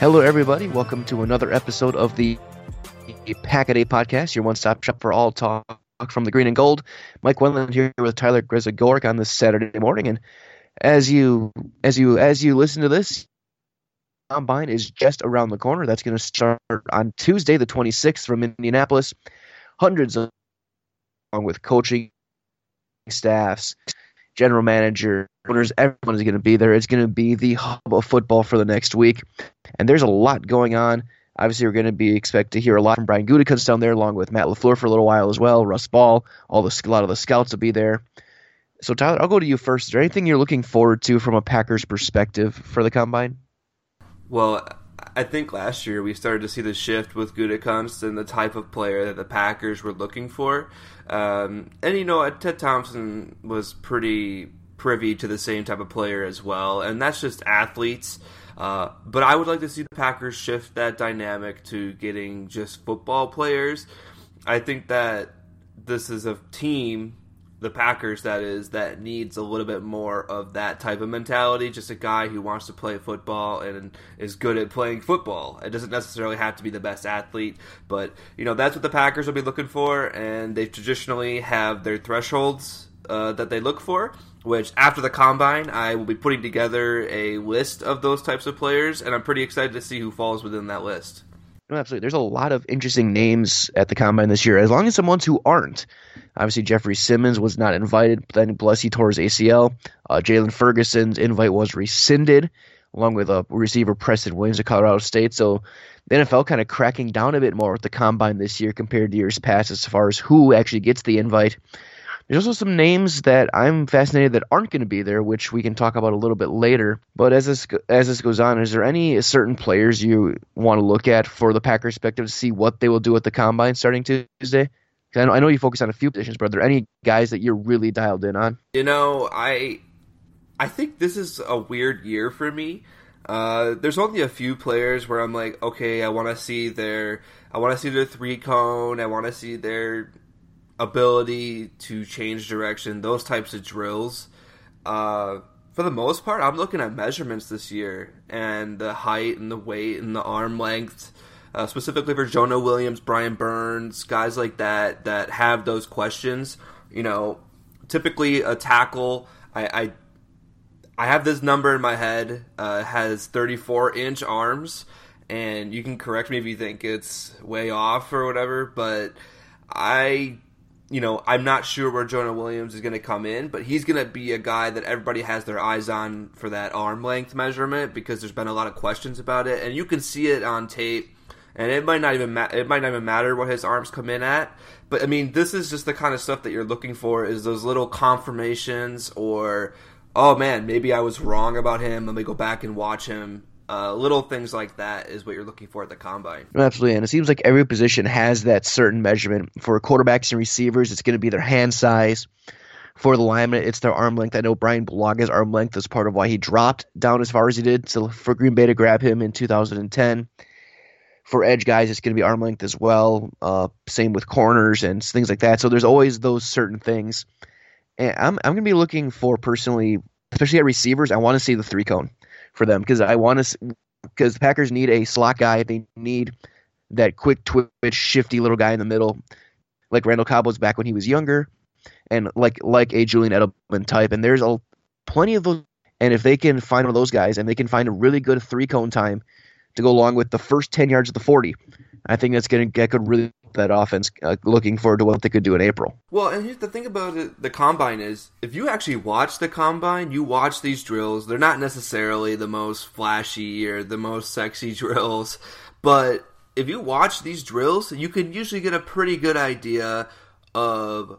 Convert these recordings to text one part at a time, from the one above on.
Hello, everybody. Welcome to another episode of the Packaday Podcast, your one-stop shop for all talk from the green and gold. Mike Wendland here with Tyler Grisagork on this Saturday morning, and as you as you as you listen to this, combine is just around the corner. That's going to start on Tuesday, the 26th, from Indianapolis. Hundreds of along with coaching staffs, general manager, owners, everyone is going to be there. It's going to be the hub of football for the next week, and there's a lot going on. Obviously, we're going to be expect to hear a lot from Brian Gutekunst down there, along with Matt Lafleur for a little while as well. Russ Ball, all the a lot of the scouts will be there. So, Tyler, I'll go to you first. Is there anything you're looking forward to from a Packers perspective for the combine? Well, I think last year we started to see the shift with Gutekunst and the type of player that the Packers were looking for. Um, and you know, Ted Thompson was pretty privy to the same type of player as well, and that's just athletes. Uh, but I would like to see the Packers shift that dynamic to getting just football players. I think that this is a team the Packers, that is, that needs a little bit more of that type of mentality. Just a guy who wants to play football and is good at playing football. It doesn't necessarily have to be the best athlete, but you know that's what the Packers will be looking for, and they traditionally have their thresholds uh, that they look for. Which after the combine, I will be putting together a list of those types of players, and I'm pretty excited to see who falls within that list. No, absolutely. There's a lot of interesting names at the combine this year, as long as some ones who aren't. Obviously, Jeffrey Simmons was not invited, then plus he tore his ACL. Uh, Jaylon Ferguson's invite was rescinded, along with a receiver Preston Williams of Colorado State. So the NFL kind of cracking down a bit more with the combine this year compared to years past as far as who actually gets the invite. There's also some names that I'm fascinated that aren't going to be there, which we can talk about a little bit later. But as this as this goes on, is there any certain players you want to look at for the Packers perspective to see what they will do at the combine starting Tuesday? I know, I know you focus on a few positions, but are there any guys that you're really dialed in on? You know, I I think this is a weird year for me. Uh, there's only a few players where I'm like, okay, I want to see their I want to see their three cone, I want to see their ability to change direction, those types of drills. Uh, for the most part, I'm looking at measurements this year and the height and the weight and the arm length, uh, specifically for Jonah Williams, Brian Burns, guys like that that have those questions. You know, typically a tackle, I, I I have this number in my head. Uh, has 34 inch arms, and you can correct me if you think it's way off or whatever. But I, you know, I'm not sure where Jonah Williams is going to come in, but he's going to be a guy that everybody has their eyes on for that arm length measurement because there's been a lot of questions about it, and you can see it on tape. And it might not even ma- it might not even matter what his arms come in at, but I mean, this is just the kind of stuff that you're looking for is those little confirmations or oh man, maybe I was wrong about him. Let me go back and watch him. Uh, little things like that is what you're looking for at the combine. Absolutely, and it seems like every position has that certain measurement. For quarterbacks and receivers, it's going to be their hand size. For the linemen, it's their arm length. I know Brian Bulaga's arm length is part of why he dropped down as far as he did. So for Green Bay to grab him in 2010. For edge guys, it's going to be arm length as well. Uh, same with corners and things like that. So there's always those certain things and I'm I'm gonna be looking for personally, especially at receivers. I want to see the three cone for them because I want to because the Packers need a slot guy. They need that quick twitch, shifty little guy in the middle, like Randall Cobb was back when he was younger, and like like a Julian Edelman type. And there's a plenty of those. And if they can find one of those guys, and they can find a really good three cone time to go along with the first ten yards of the forty, I think that's gonna that could really that offense uh, looking forward to what they could do in April. Well, and here's the thing about it, the combine is if you actually watch the combine, you watch these drills, they're not necessarily the most flashy or the most sexy drills, but if you watch these drills, you can usually get a pretty good idea of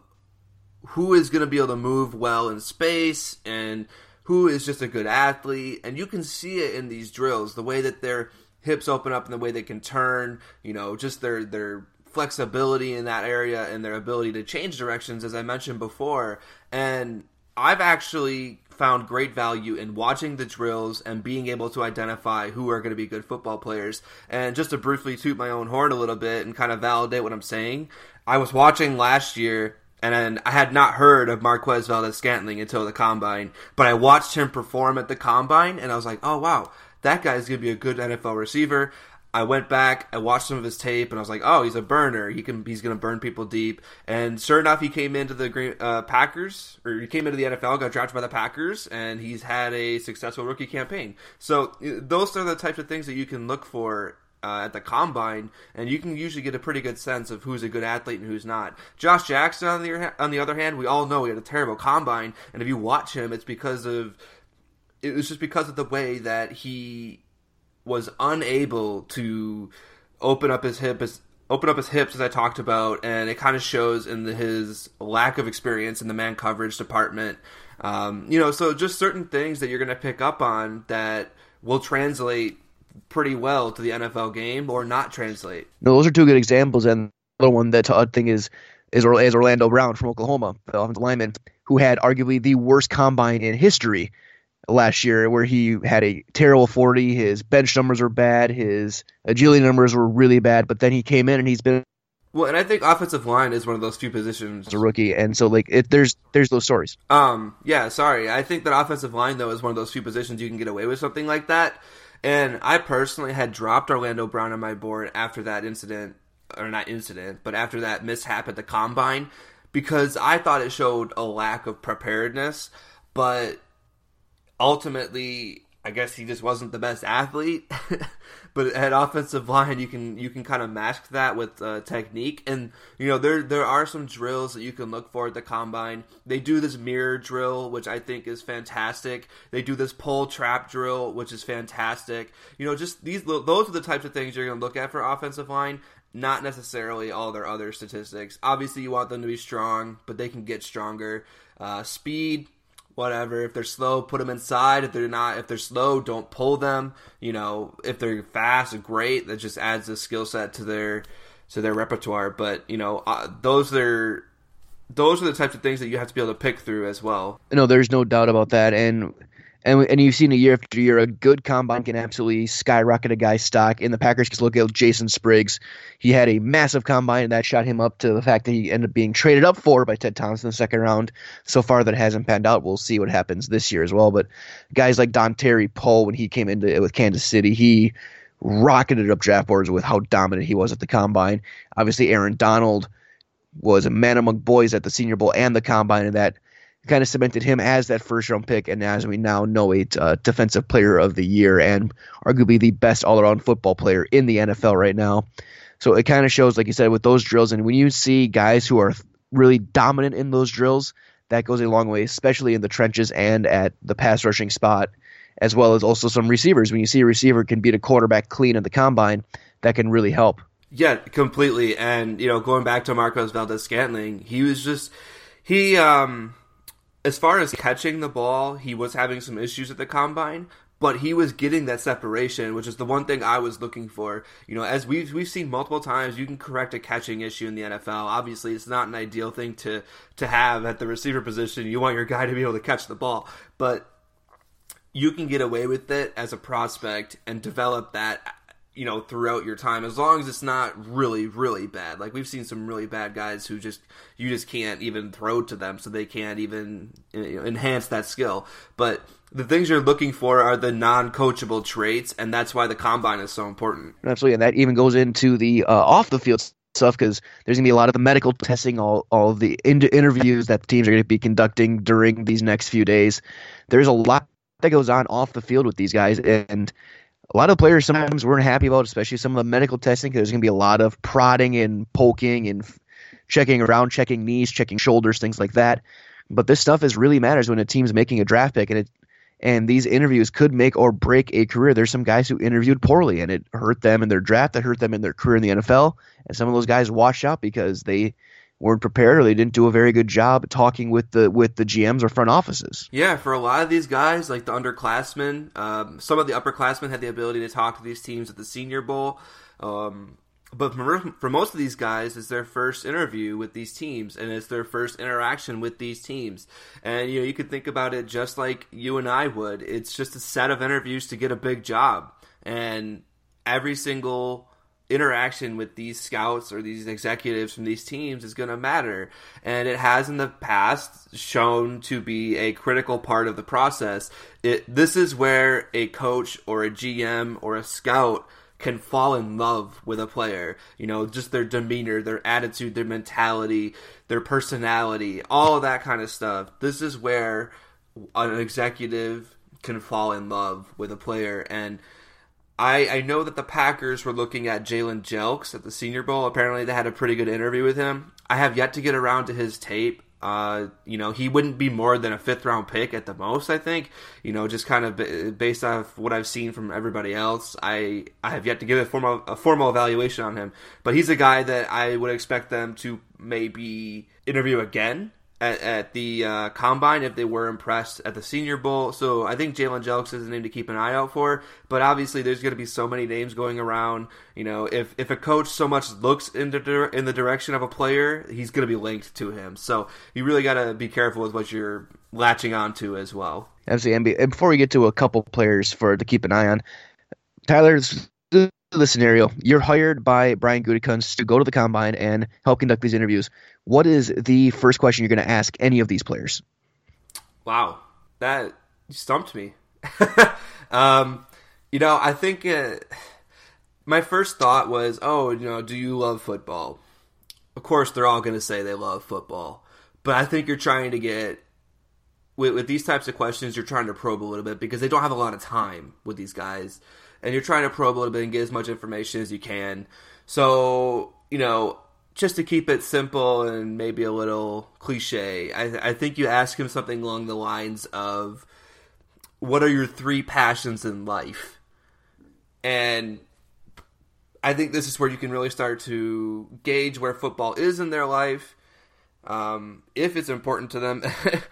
who is going to be able to move well in space and who is just a good athlete and you can see it in these drills the way that their hips open up and the way they can turn you know just their their flexibility in that area and their ability to change directions, as I mentioned before. And I've actually found great value in watching the drills and being able to identify who are going to be good football players. And just to briefly toot my own horn a little bit and kind of validate what I'm saying, I was watching last year and I had not heard of Marquez Valdes Scantling until the combine, but I watched him perform at the combine and I was like, oh wow, that guy's going to be a good NFL receiver. I went back, I watched some of his tape, and I was like, "Oh, he's a burner. He can, he's going to burn people deep." And sure enough, he came into the uh, Packers, or he came into the NFL, got drafted by the Packers, and he's had a successful rookie campaign. So those are the types of things that you can look for uh, at the combine, and you can usually get a pretty good sense of who's a good athlete and who's not. Josh Jackson, on the on the other hand, we all know he had a terrible combine, and if you watch him, it's because of it was just because of the way that he was unable to open up his hip as open up his hips as I talked about, and it kind of shows in the, his lack of experience in the man coverage department. Um, you know, so just certain things that you're going to pick up on that will translate pretty well to the NFL game or not translate. No, those are two good examples, and the other one that I think is is, Orlando Brown from Oklahoma, the offensive lineman, who had arguably the worst combine in history last year where he had a terrible 40 his bench numbers were bad. His agility numbers were really bad but then he came in and he's been well and i think offensive line is one of those few positions a rookie. And so like it, there's there's those stories. Um yeah sorry. I think that offensive line though is one of those few positions you can get away with something like that. And i personally had dropped orlando brown on my board after that incident or not incident but after that mishap at the combine because i thought it showed a lack of preparedness. But ultimately, I guess he just wasn't the best athlete. but at offensive line, you can you can kind of mask that with uh, technique, and you know there there are some drills that you can look for at the combine. They do this mirror drill, which I think is fantastic. They do this pull trap drill, which is fantastic. You know, just these those are the types of things you're going to look at for offensive line. Not necessarily all their other statistics. Obviously, you want them to be strong, but they can get stronger. Uh, speed, whatever. If they're slow, put them inside. If they're not, if they're slow, don't pull them. You know, if they're fast, great. That just adds a skill set to their to their repertoire. But you know, uh, those are those are the types of things that you have to be able to pick through as well. No, there's no doubt about that. And and and you've seen a year after year a good combine can absolutely skyrocket a guy's stock. In the Packers, just look at Jason Spriggs. He had a massive combine, and that shot him up to the fact that he ended up being traded up for by Ted Thompson in the second round. So far, that hasn't panned out. We'll see what happens this year as well. But guys like Dontari Poe, when he came into with Kansas City, he rocketed up draft boards with how dominant he was at the combine. Obviously, Aaron Donald was a man among boys at the Senior Bowl and the combine, and that kind of cemented him as that first round pick, and as we now know, a uh, defensive player of the year and arguably the best all around football player in the NFL right now. So it kind of shows, like you said, with those drills, and when you see guys who are really dominant in those drills, that goes a long way, especially in the trenches and at the pass rushing spot, as well as also some receivers. When you see a receiver can beat a quarterback clean at the combine, that can really help. Yeah, completely. And you know, going back to Marquez Valdes Scantling, he was just he um as far as catching the ball, he was having some issues at the combine, but he was getting that separation, which is the one thing I was looking for. You know, as we've we've seen multiple times, you can correct a catching issue in the NFL. Obviously, it's not an ideal thing to to have at the receiver position. You want your guy to be able to catch the ball, but you can get away with it as a prospect and develop that you know throughout your time as long as it's not really really bad. Like we've seen some really bad guys who just you just can't even throw to them so they can't even you know, enhance that skill. But the things you're looking for are the non-coachable traits and that's why the combine is so important. Absolutely and that even goes into the uh, off the field stuff because there's going to be a lot of the medical testing all, all the in- interviews that teams are going to be conducting during these next few days. There's a lot that goes on off the field with these guys and a lot of players sometimes weren't happy about, especially some of the medical testing, because there's going to be a lot of prodding and poking and checking around, checking knees, checking shoulders, things like that. But this stuff is really matters when a team's making a draft pick, and it and these interviews could make or break a career. There's some guys who interviewed poorly, and it hurt them in their draft, it hurt them in their career in the NFL, and some of those guys washed out because they weren't prepared or they didn't do a very good job talking with the with the GMs or front offices. Yeah, for a lot of these guys, like the underclassmen, um, some of the upperclassmen had the ability to talk to these teams at the Senior Bowl. Um, but for most of these guys, it's their first interview with these teams, and it's their first interaction with these teams. And you know, you could think about it just like you and I would. It's just a set of interviews to get a big job, and every single interaction with these scouts or these executives from these teams is going to matter. And it has in the past shown to be a critical part of the process. It, this is where a coach or a GM or a scout can fall in love with a player. You know, just their demeanor, their attitude, their mentality, their personality, all of that kind of stuff. This is where an executive can fall in love with a player. And I, I know that the Packers were looking at Jalen Jelks at the Senior Bowl. Apparently, they had a pretty good interview with him. I have yet to get around to his tape. Uh, you know, he wouldn't be more than a fifth round pick at the most. I think. You know, just kind of based off what I've seen from everybody else, I I have yet to give a formal a formal evaluation on him. But he's a guy that I would expect them to maybe interview again at, at the uh, combine if they were impressed at the Senior Bowl. So I think Jalen Jelks is a name to keep an eye out for. But obviously, there's going to be so many names going around. You know, if if a coach so much looks in the in the direction of a player, he's going to be linked to him. So you really got to be careful with what you're latching onto as well. Absolutely. And before we get to a couple players for to keep an eye on, Tyler's the scenario you're hired by Brian Gutekunst to go to the combine and help conduct these interviews. What is the first question you're going to ask any of these players? Wow, that stumped me. um, you know, I think uh, my first thought was, oh, you know, do you love football? Of course, they're all going to say they love football, but I think you're trying to get with, with these types of questions, you're trying to probe a little bit because they don't have a lot of time with these guys and you're trying to probe a little bit and get as much information as you can. So, you know, just to keep it simple and maybe a little cliche, I, I think you ask him something along the lines of, What are your three passions in life? And I think this is where you can really start to gauge where football is in their life, um, if it's important to them,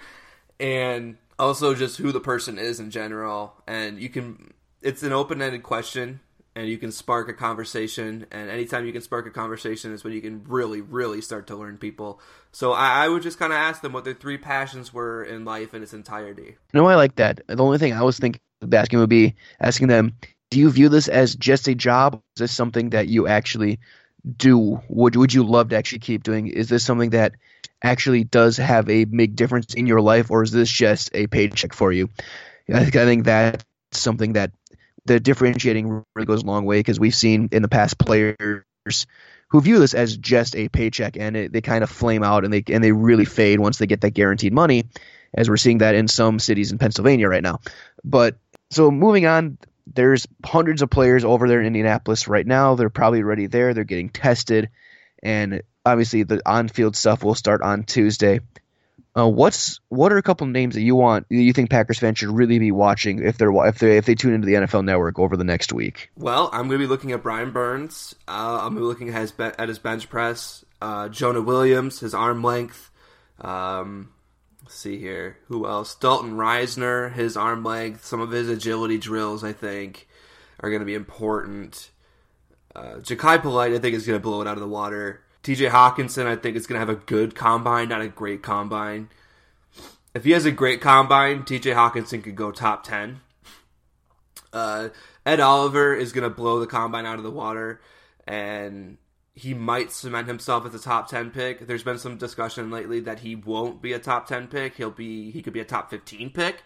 and also just who the person is in general. And you can it's an open ended question and you can spark a conversation and anytime you can spark a conversation is when you can really really start to learn people. So i, I would just kind of ask them what their three passions were in life in its entirety. No i like that? The only thing i was thinking of asking would be asking them do you view this as just a job? Is this something that you actually do? Would, would you love to actually keep doing? Is this something that actually does have a big difference in your life or is this just a paycheck for you? I think, I think that's something that the differentiating really goes a long way because we've seen in the past players who view this as just a paycheck and it, they kind of flame out and they and they really fade once they get that guaranteed money. as we're seeing that in some cities in Pennsylvania right now. But so moving on, there's hundreds of players over there in Indianapolis right now. They're probably already there. They're getting tested, and obviously the on-field stuff will start on Tuesday. Uh, what's what are a couple names that you want you think Packers fans should really be watching if they're if they if they tune into the NFL Network over the next week? Well, I'm going to be looking at Brian Burns. Uh, I'm going to be looking at his, at his bench press. Uh, Jonah Williams, his arm length. Um, let's see here. Who else? Dalton Risner, his arm length. Some of his agility drills, I think, are going to be important. Uh, Jachai Polite, I think, is going to blow it out of the water. TJ Hockenson, I think, is going to have a good combine, not a great combine. If he has a great combine, TJ Hockenson could go top 10. Uh, Ed Oliver is going to blow the combine out of the water, and he might cement himself as a top 10 pick. There's been some discussion lately that he won't be a top 10 pick. He'll be he could be a top 15 pick.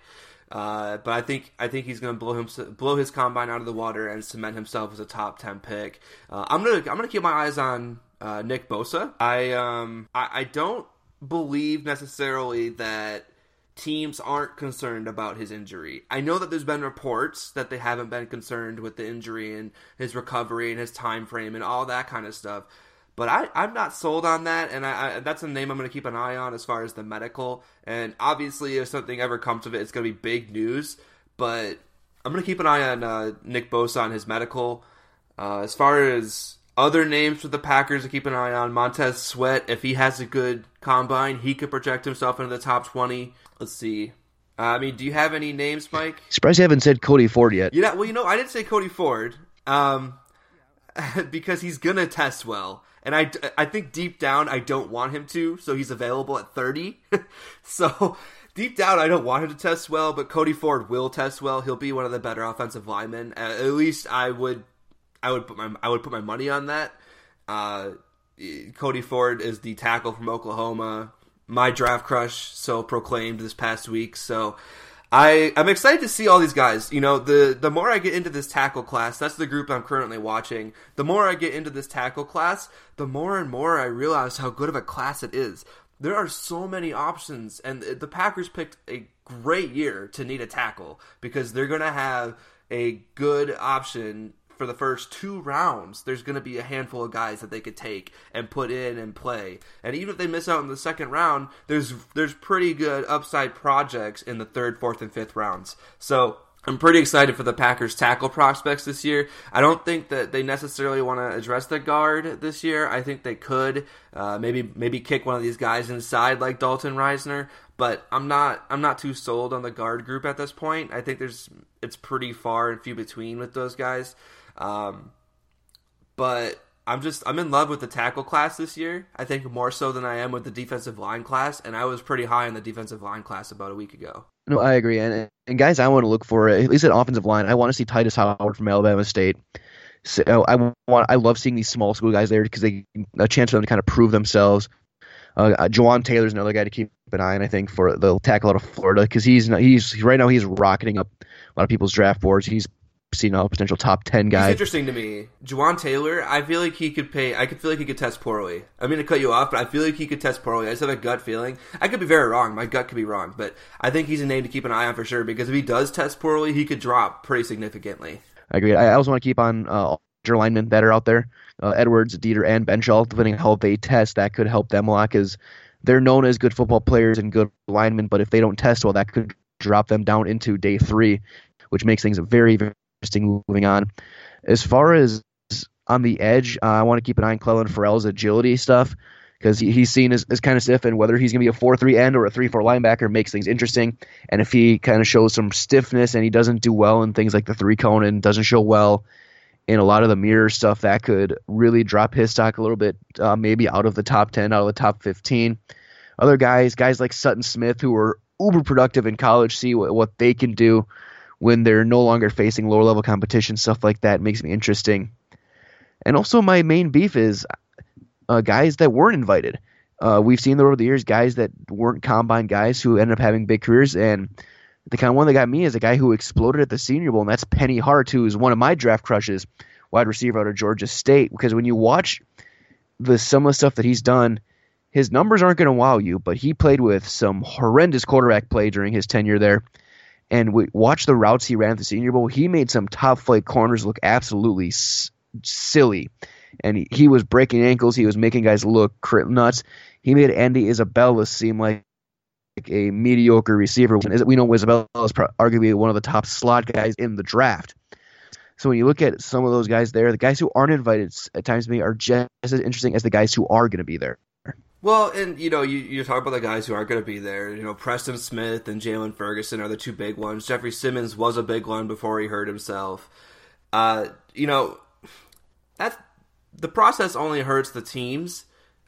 Uh, but I think I think he's going to blow him blow his combine out of the water and cement himself as a top 10 pick. Uh, I'm gonna I'm gonna keep my eyes on uh, Nick Bosa. I um I, I don't believe necessarily that teams aren't concerned about his injury. I know that there's been reports that they haven't been concerned with the injury and his recovery and his time frame and all that kind of stuff. But I, I'm not sold on that, and I, I that's a name I'm going to keep an eye on as far as the medical. And obviously, if something ever comes of it, it's going to be big news. But I'm going to keep an eye on uh, Nick Bosa on his medical. Uh, as far as other names for the Packers to keep an eye on Montez Sweat. If he has a good combine, he could project himself into the top 20. Let's see. Uh, I mean, do you have any names, Mike? Surprised you haven't said Cody Ford yet. Yeah, well, you know, I didn't say Cody Ford um, because he's going to test well. And I, I think deep down, I don't want him to, so he's available at 30. so deep down, I don't want him to test well, but Cody Ford will test well. He'll be one of the better offensive linemen. at least I would I would put my I would put my money on that. Uh, Cody Ford is the tackle from Oklahoma, my draft crush, so proclaimed this past week. So I I'm excited to see all these guys. You know, the the more I get into this tackle class, that's the group I'm currently watching. The more I get into this tackle class, the more and more I realize how good of a class it is. There are so many options, and the Packers picked a great year to need a tackle because they're going to have a good option for the first two rounds, there's going to be a handful of guys that they could take and put in and play. And even if they miss out in the second round, there's there's pretty good upside projects in the third, fourth, and fifth rounds. So I'm pretty excited for the Packers tackle prospects this year. I don't think that they necessarily want to address the guard this year. I think they could uh, maybe maybe kick one of these guys inside like Dalton Risner, but I'm not I'm not too sold on the guard group at this point. I think there's it's pretty far and few between with those guys. Um, but I'm just I'm in love with the tackle class this year. I think more so than I am with the defensive line class, and I was pretty high in the defensive line class about a week ago. No, I agree, and and guys, I want to look for at least at offensive line. I want to see Tytus Howard from Alabama State. So I want I love seeing these small school guys there because they a chance for them to kind of prove themselves. Uh, uh Jawaan Taylor's another guy to keep an eye on, I think, for the tackle out of Florida because he's he's right now he's rocketing up a lot of people's draft boards. He's seen a potential top ten guy. He's interesting to me. Jawaan Taylor, I feel like he could pay. I could feel like he could test poorly. I mean to cut you off, but I feel like he could test poorly. I just have a gut feeling. I could be very wrong. My gut could be wrong, but I think he's a name to keep an eye on for sure because if he does test poorly, he could drop pretty significantly. I agree. I also want to keep on uh, linemen that are out there. Uh, Edwards, Deiter, and Benzschawel, depending on how they test, that could help them a lot because they're known as good football players and good linemen. But if they don't test well, that could drop them down into day three, which makes things very, very interesting moving on. As far as on the edge, uh, I want to keep an eye on Clelin Ferrell's agility stuff because he, he's seen as, as kind of stiff, and whether he's going to be a 4 3 end or a 3 4 linebacker makes things interesting. And if he kind of shows some stiffness and he doesn't do well in things like the three cone and doesn't show well in a lot of the mirror stuff, that could really drop his stock a little bit, uh, maybe out of the top 10, out of the top 15. Other guys, guys like Sutton Smith, who were uber productive in college, see what, what they can do when they're no longer facing lower level competition, stuff like that makes me interesting. And also, my main beef is uh, guys that weren't invited. Uh, we've seen over the years guys that weren't combine guys who ended up having big careers, and the kind of one that got me is a guy who exploded at the Senior Bowl, and that's Penny Hart, who is one of my draft crushes, wide receiver out of Georgia State. Because when you watch the some of the stuff that he's done, his numbers aren't going to wow you, but he played with some horrendous quarterback play during his tenure there. And we watch the routes he ran at the Senior Bowl. He made some top flight corners look absolutely s- silly, and he, he, was breaking ankles. He was making guys look nuts. He made Andy Isabella seem like a mediocre receiver. We know Isabella is arguably one of the top slot guys in the draft. So when you look at some of those guys there, the guys who aren't invited at times to me are just as interesting as the guys who are going to be there. Well, and you know, you, you talk about the guys who aren't going to be there. You know, Preston Smith and Jaylon Ferguson are the two big ones. Jeffrey Simmons was a big one before he hurt himself. Uh, you know, that the process only hurts the teams.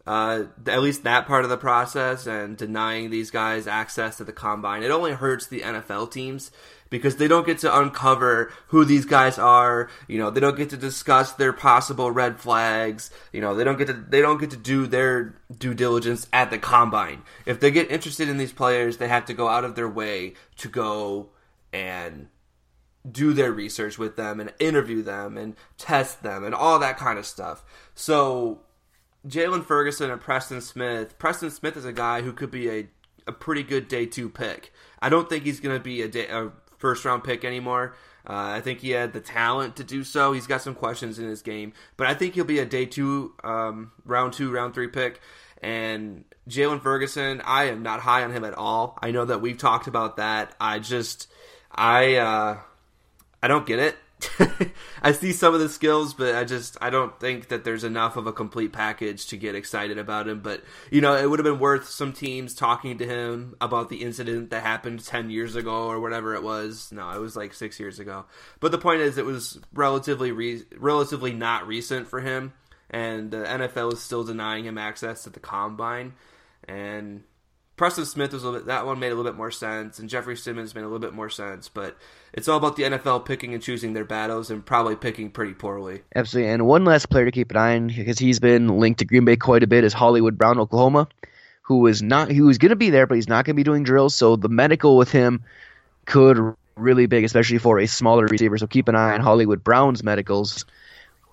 Uh, at least that part of the process and denying these guys access to the combine. It only hurts the NFL teams because they don't get to uncover who these guys are. You know, they don't get to discuss their possible red flags. You know, they don't get to they don't get to do their due diligence at the combine. If they get interested in these players, they have to go out of their way to go and do their research with them and interview them and test them and all that kind of stuff. So Jaylon Ferguson and Preston Smith. Preston Smith is a guy who could be a, a pretty good day two pick. I don't think he's going to be a, day, a first round pick anymore. Uh, I think he had the talent to do so. He's got some questions in his game, but I think he'll be a day two, um, round two, round three pick. And Jaylon Ferguson, I am not high on him at all. I know that we've talked about that. I just, I, uh, I don't get it. I see some of the skills, but I just I don't think that there's enough of a complete package to get excited about him. But you know, it would have been worth some teams talking to him about the incident that happened ten years ago or whatever it was. No, it was like six years ago. But the point is, it was relatively re- relatively not recent for him, and the NFL is still denying him access to the combine. And Preston Smith was a little bit that one made a little bit more sense, and Jeffrey Simmons made a little bit more sense. But it's all about the NFL picking and choosing their battles, and probably picking pretty poorly. Absolutely. And one last player to keep an eye on because he's been linked to Green Bay quite a bit is Hollywood Brown, Oklahoma, who is not who is going to be there, but he's not going to be doing drills. So the medical with him could really big, especially for a smaller receiver. So keep an eye on Hollywood Brown's medicals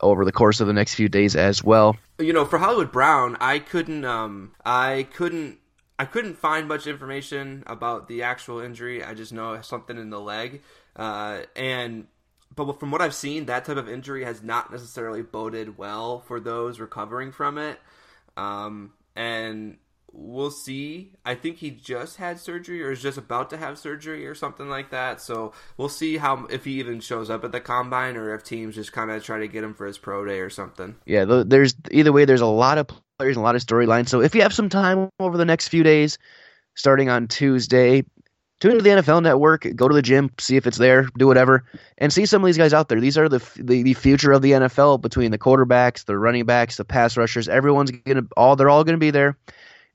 over the course of the next few days as well. You know, for Hollywood Brown, I couldn't um I couldn't I couldn't find much information about the actual injury. I just know something in the leg, uh, and but from what I've seen, that type of injury has not necessarily boded well for those recovering from it. Um, and we'll see. I think he just had surgery or is just about to have surgery or something like that. So we'll see how if he even shows up at the combine or if teams just kind of try to get him for his pro day or something. Yeah, there's either way. There's a lot of players and a lot of storylines. So if you have some time over the next few days, starting on Tuesday, tune into the NFL Network, go to the gym, see if it's there, do whatever, and see some of these guys out there. These are the the, the future of the NFL between the quarterbacks, the running backs, the pass rushers. Everyone's gonna all they're all gonna be there.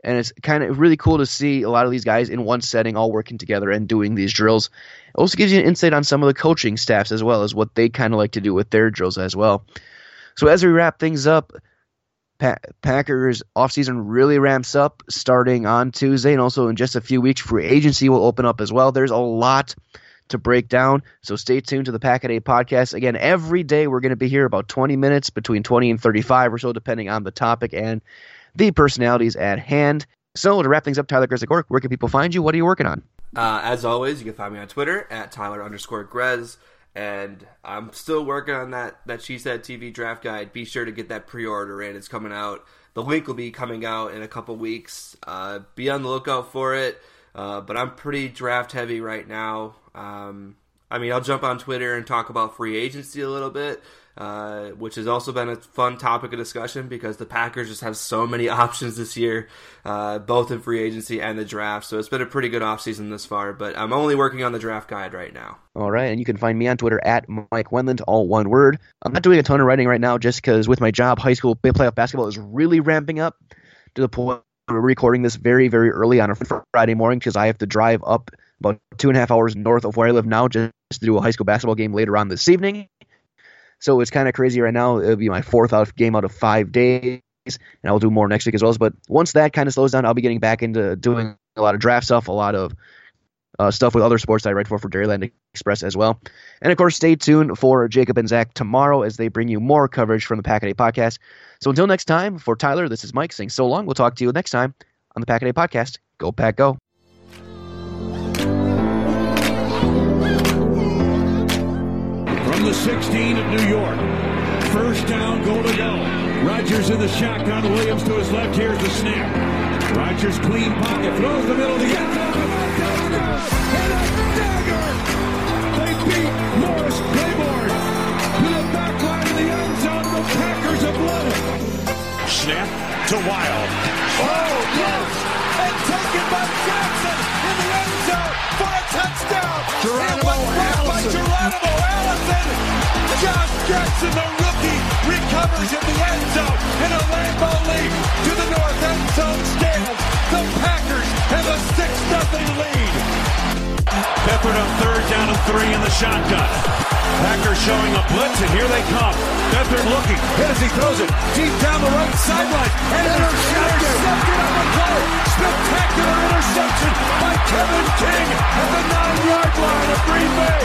And it's kind of really cool to see a lot of these guys in one setting all working together and doing these drills. It also gives you an insight on some of the coaching staffs as well as what they kind of like to do with their drills as well. So as we wrap things up, pa- Packers offseason really ramps up starting on Tuesday, and also in just a few weeks, free agency will open up as well. There's a lot to break down, so stay tuned to the Pack a podcast. Again, every day we're going to be here about 20 minutes, between 20 and 35 or so, depending on the topic and the personalities at hand. So to wrap things up, Tyler Grezagork, where can people find you? What are you working on? Uh, as always, you can find me on Twitter at Tyler underscore Grez and I'm still working on that that Cheesehead TV draft guide. Be sure to get that pre-order in; it's coming out. The link will be coming out in a couple weeks. Uh, be on the lookout for it. Uh, but I'm pretty draft heavy right now. Um, I mean, I'll jump on Twitter and talk about free agency a little bit, uh, which has also been a fun topic of discussion because the Packers just have so many options this year, uh, both in free agency and the draft. So it's been a pretty good offseason this far, but I'm only working on the draft guide right now. All right, and you can find me on Twitter at Mike Wendland, all one word. I'm not doing a ton of writing right now just because with my job, high school playoff basketball is really ramping up to the point we're recording this very, very early on a Friday morning because I have to drive up about two and a half hours north of where I live now just to do a high school basketball game later on this evening. So it's kind of crazy right now. It'll be my fourth out game out of five days, and I'll do more next week as well. But once that kind of slows down, I'll be getting back into doing a lot of draft stuff, a lot of uh, stuff with other sports I write for for Dairyland Express as well. And of course, stay tuned for Jacob and Zach tomorrow as they bring you more coverage from the Pack a Day podcast. So until next time, for Tyler, this is Mike saying so long. We'll talk to you next time on the Pack a Day podcast. Go Pack Go. The 16 of New York, first down, goal to go. Rodgers in the shotgun, Williams to his left. Here's the snap. Rodgers clean pocket, throws the middle of the end zone. And a dagger! They beat Morris Claiborne to the back line of the end zone. The Packers have won it. Snap to Wild. Oh, yes! And taken by Jackson in the end zone for a touchdown. Geronimo by Geronimo Allison. Josh Jackson, the rookie, recovers in the end zone in a Lambeau Leap to the north end zone stands. The Packers have a 6-0 lead. Peppered on third down and three in the shotgun. Packers showing a blitz, and here they come. Beathard looking, hit as he throws it deep down the right sideline. And intercepted. Intercepted on the play. Spectacular interception by Kevin King at the nine-yard line of Green Bay.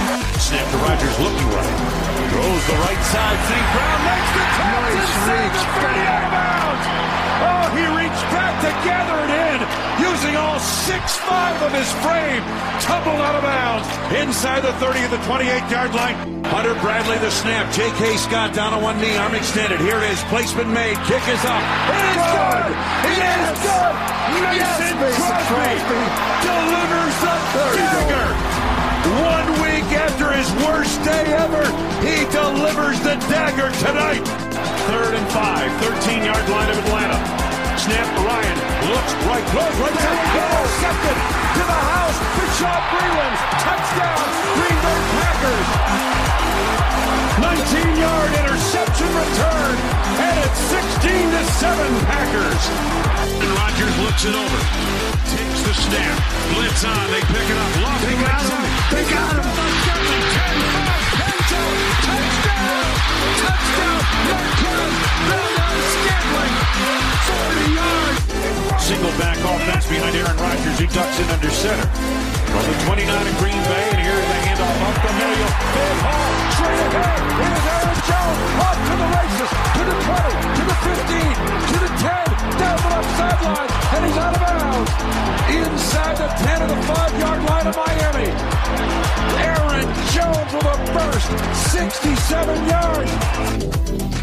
Six-five of his frame. Tumbled out of bounds inside the 30 of the 28-yard line. Hunter Bradley the snap. J.K. Scott down on one knee, arm extended. Here it is. Placement made. Kick is up. It is good. It is good. Mason Crosby delivers the dagger. One week after his worst day ever, he delivers the dagger tonight. Third and five, 13 yard line of Atlanta. Snap Ryan looks right, throws right down. Intercepted to the house. Bashaud Breeland. Touchdown. Green Bay Packers. 19 yard interception return. And it's 16 to 7 Packers. And Rodgers looks it over. Takes the snap. Blitz on. They pick it up. Lost they got him. They got him. 10, 5, Touchdown. Touchdown. Marquez. Bernard Scantling. 40 yards. Single back offense behind Aaron Rodgers. He ducks in under center. From the 29 of Green Bay, and here's the handoff up the middle. Big Hall, straight ahead. Here's Aaron Jones, off to the races, to the 20, to the 15, to the 10, down the left sideline, and he's out of bounds. Inside the 10 of the 5-yard line of Miami. Aaron Jones with a burst, 67 yards.